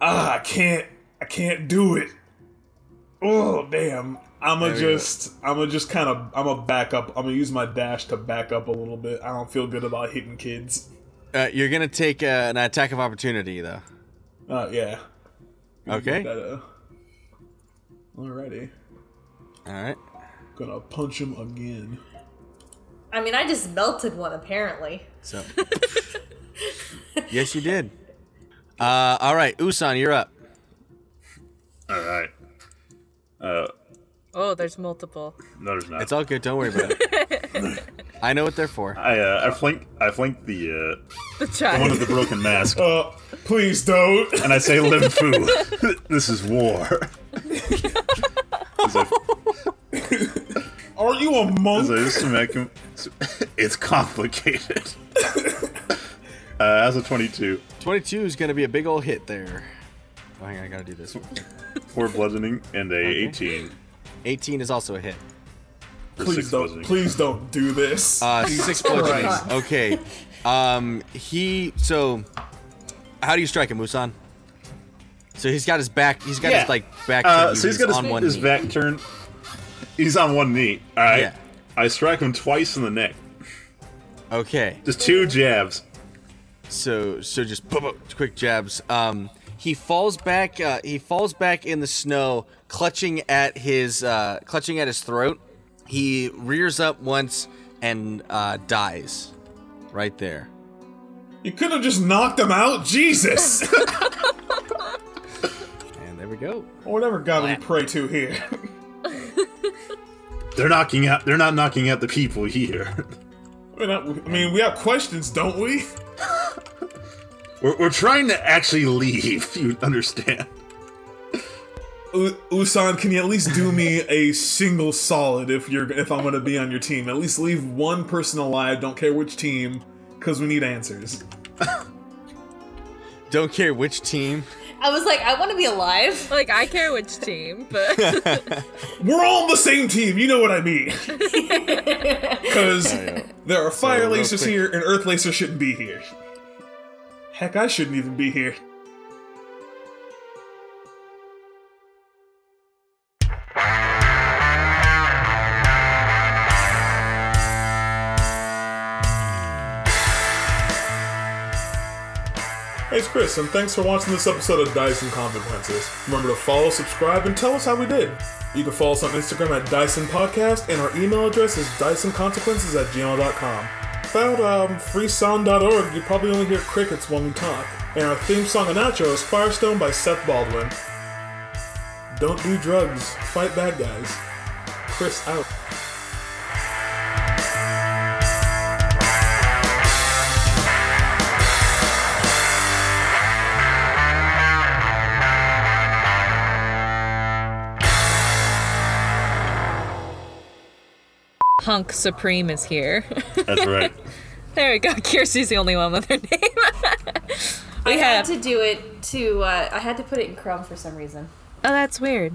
Ah, I can't. I can't do it. Oh damn! I'ma There we go. just. I'ma just kind of. I'ma back up. I'm gonna use my dash to back up a little bit. I don't feel good about hitting kids. Uh, you're gonna take uh, an attack of opportunity though. Uh, yeah. Okay. That, uh, alrighty. All right. Gonna punch him again. I mean, I just melted one apparently. So. yes, you did. Uh. All right, Usan, you're up. All right. Uh, Oh, there's multiple. no, there's not. It's all good. Don't worry about it. I know what they're for. I uh, I flank I flank the uh, The one of the broken mask, Uh, please don't. and I say, "Lim Fu, this is war." As I, Are you a as monk? I smack him, it's complicated. Uh, as a 22, 22 is gonna be a big old hit there. Oh, hang on, I gotta do this. four bludgeoning and a 18 18 is also a hit. Please don't. bludgeoning. Please don't do this. Uh, six bludgeoning. Okay. Um, he. So, how do you strike him, Musan? So he's got his back. He's got Yeah. his like back. Uh, to you, so he's got his, on one his knee. back turned. He's on one knee. All right. Yeah. I strike him twice in the neck. Okay. Just two jabs. So so just boop, boop, quick jabs. Um, he falls back. Uh, he falls back in the snow, clutching at his uh, clutching at his throat. He rears up once and uh, dies, right there. you could have just knocked him out. Jesus. And there we go. Whatever God we pray to here. They're knocking out. They're not knocking out the people here. I mean, I I mean, we have questions, don't we? We're, we're trying to actually leave. You understand? U- Usan, can you at least do me a single solid if you're if I'm gonna be on your team? At least leave one person alive. Don't care which team, because we need answers. Don't care which team. I was like, I want to be alive. Like I care which team, but We're all on the same team. You know what I mean? Because there are fire real lacers here, and Earth lacers shouldn't be here. Heck, I shouldn't even be here. Hey, it's Chris, and thanks for watching this episode of Dyson Consequences. Remember to follow, subscribe, and tell us how we did. You can follow us on Instagram at Dyson Podcast, and our email address is DysonConsequences at gmail.com. without um, freesound.org, you probably only hear crickets when we talk. And our theme song and outro is Firestone by Seth Baldwin. Don't do drugs, fight bad guys. Chris out. Hunk Supreme is here. That's right. there we go. Kiersey's the only one with her name. I we had to do it to. Uh, I had to put it in Chrome for some reason. Oh, that's weird.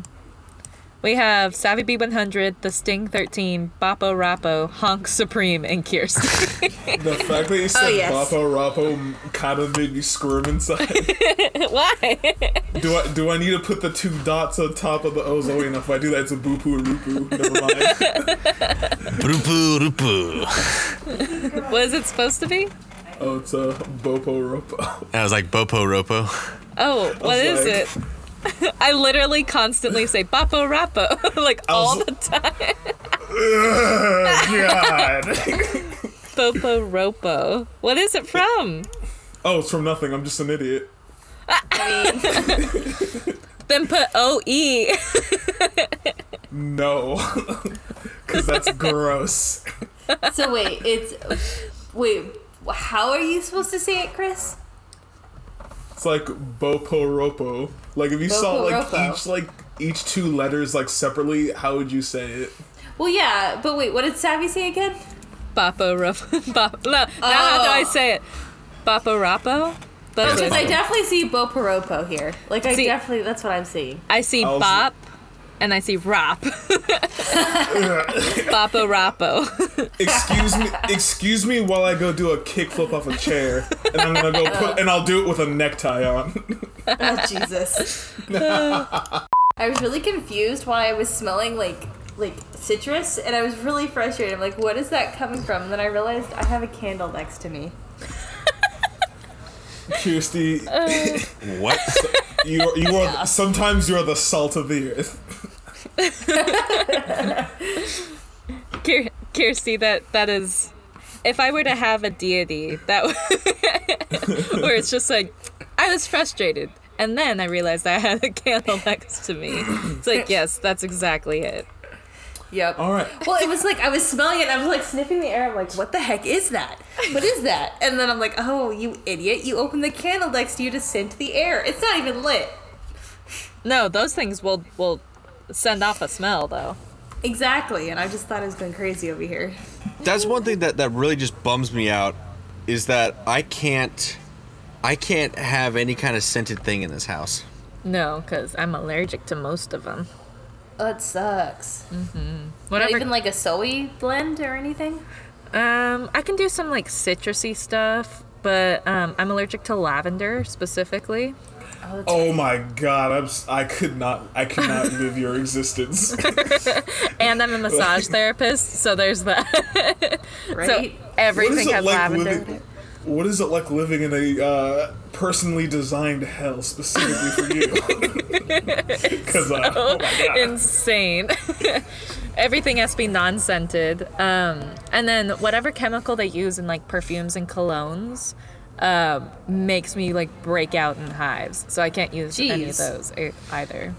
We have Savvy B100, The Sting 13, Boppo Rappo, Honk Supreme, and Kirsty. The fact that you oh, said yes. Boppo Rappo kind of made me squirm inside. Why? do I do I need to put the two dots on top of the O's? Oh, wait, no, if I do that, it's a boopoo or roopoo. Never mind. Rupu, rupu. what is it supposed to be? oh, it's a Bopo Ropo. I was like Bopo Ropo. Oh, what is like- it? I literally constantly say Boppo Rappo, like all was- the time. God. Bopo Ropo. What is it from? oh, it's from nothing. I'm just an idiot. Then put O E. No. Because that's gross. So wait, it's wait. How are you supposed to say it, Chris? It's like Bopo Ropo. Like, if you saw, like, Bopo-ropo. each, like, each two letters, like, separately, how would you say it? Well, yeah, but wait, what did Savvy say again? Boppo Rappo. Bop- no, now how do I Oh. say it? Boppo Rappo? That's Because what I definitely see Boparopo here. Like I See- definitely, that's what I'm seeing. I see I'll- bop and I see rap. Boppo Rappo. Excuse me, excuse me while I go do a kickflip off a chair, and I'm gonna go put, and I'll do it with a necktie on. Oh Jesus! I was really confused why I was smelling like like citrus, and I was really frustrated. I'm like, what is that coming from? And then I realized I have a candle next to me. Kirsty, oh. What? you are, you are sometimes you are the salt of the earth. Kier- Kirsty, that that is. If I were to have a deity, that would- where it's just like, I was frustrated, and then I realized I had a candle next to me. It's like, yes, that's exactly it. Yep. All right, Well, it was like I was smelling it. and I was like sniffing the air. I'm like, what the heck is that? What is that? And then I'm like, oh, you idiot! You opened the candle next to you to scent the air. It's not even lit. No, those things will will send off a smell though. Exactly. And I just thought it was going crazy over here. That's one thing that, that really just bums me out is that I can't I can't have any kind of scented thing in this house. No, because I'm allergic to most of them. Oh, that sucks. Not Whatever. even like a soy blend or anything. Um, I can do some like citrusy stuff, but um, I'm allergic to lavender specifically. oh my god, I'm s- I could not I could not live your existence. And I'm a massage therapist, so there's that. Right? So everything has like lavender. in living? it. What is it like living in a uh, personally designed hell specifically for you? Because uh, oh my god, Insane. Everything has to be non-scented. Um, and then whatever chemical they use in like perfumes and colognes uh, makes me like break out in hives. So I can't use any of those e- either.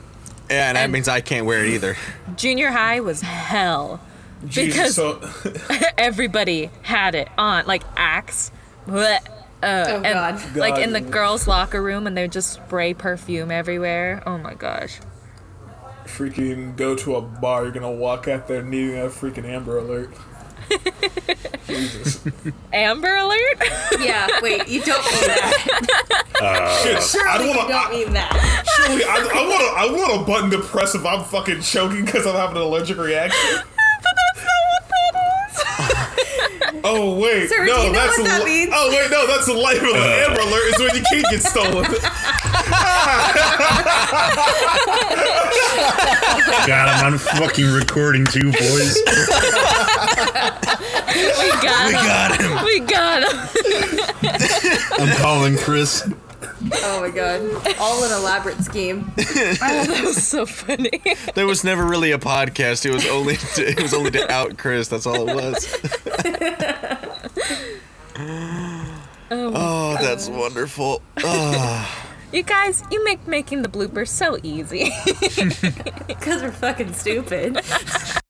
Yeah, and that And- means I can't wear it either. Junior high was hell. Jesus, because- so everybody had it on like axe bleh, uh, Oh, and, God. like in the girls locker room and they would just spray perfume everywhere oh my gosh freaking go to a bar, you're gonna walk out there needing a freaking Amber Alert. Jesus. amber alert Yeah, wait, you don't mean that. Uh, Shit, I Surely don't you want don't to. mean that. Surely, I, I want to. I want a button to press if I'm fucking choking because I'm having an allergic reaction. But that's not what that is. Oh wait, Sir, no, you know that's what the that li- means? oh wait, no, that's the life of the uh. Amber Alert is when your key gets stolen. God, I'm on fucking recording too, boys. we got him Got him. we got him I'm calling Chris. Oh my god. All an elaborate scheme. Oh, that was so funny There was never really a podcast. It was only to, it was only to out Chris. That's all it was. Oh, oh that's wonderful. Ah. You guys, you make making the bloopers so easy. Because we're fucking stupid.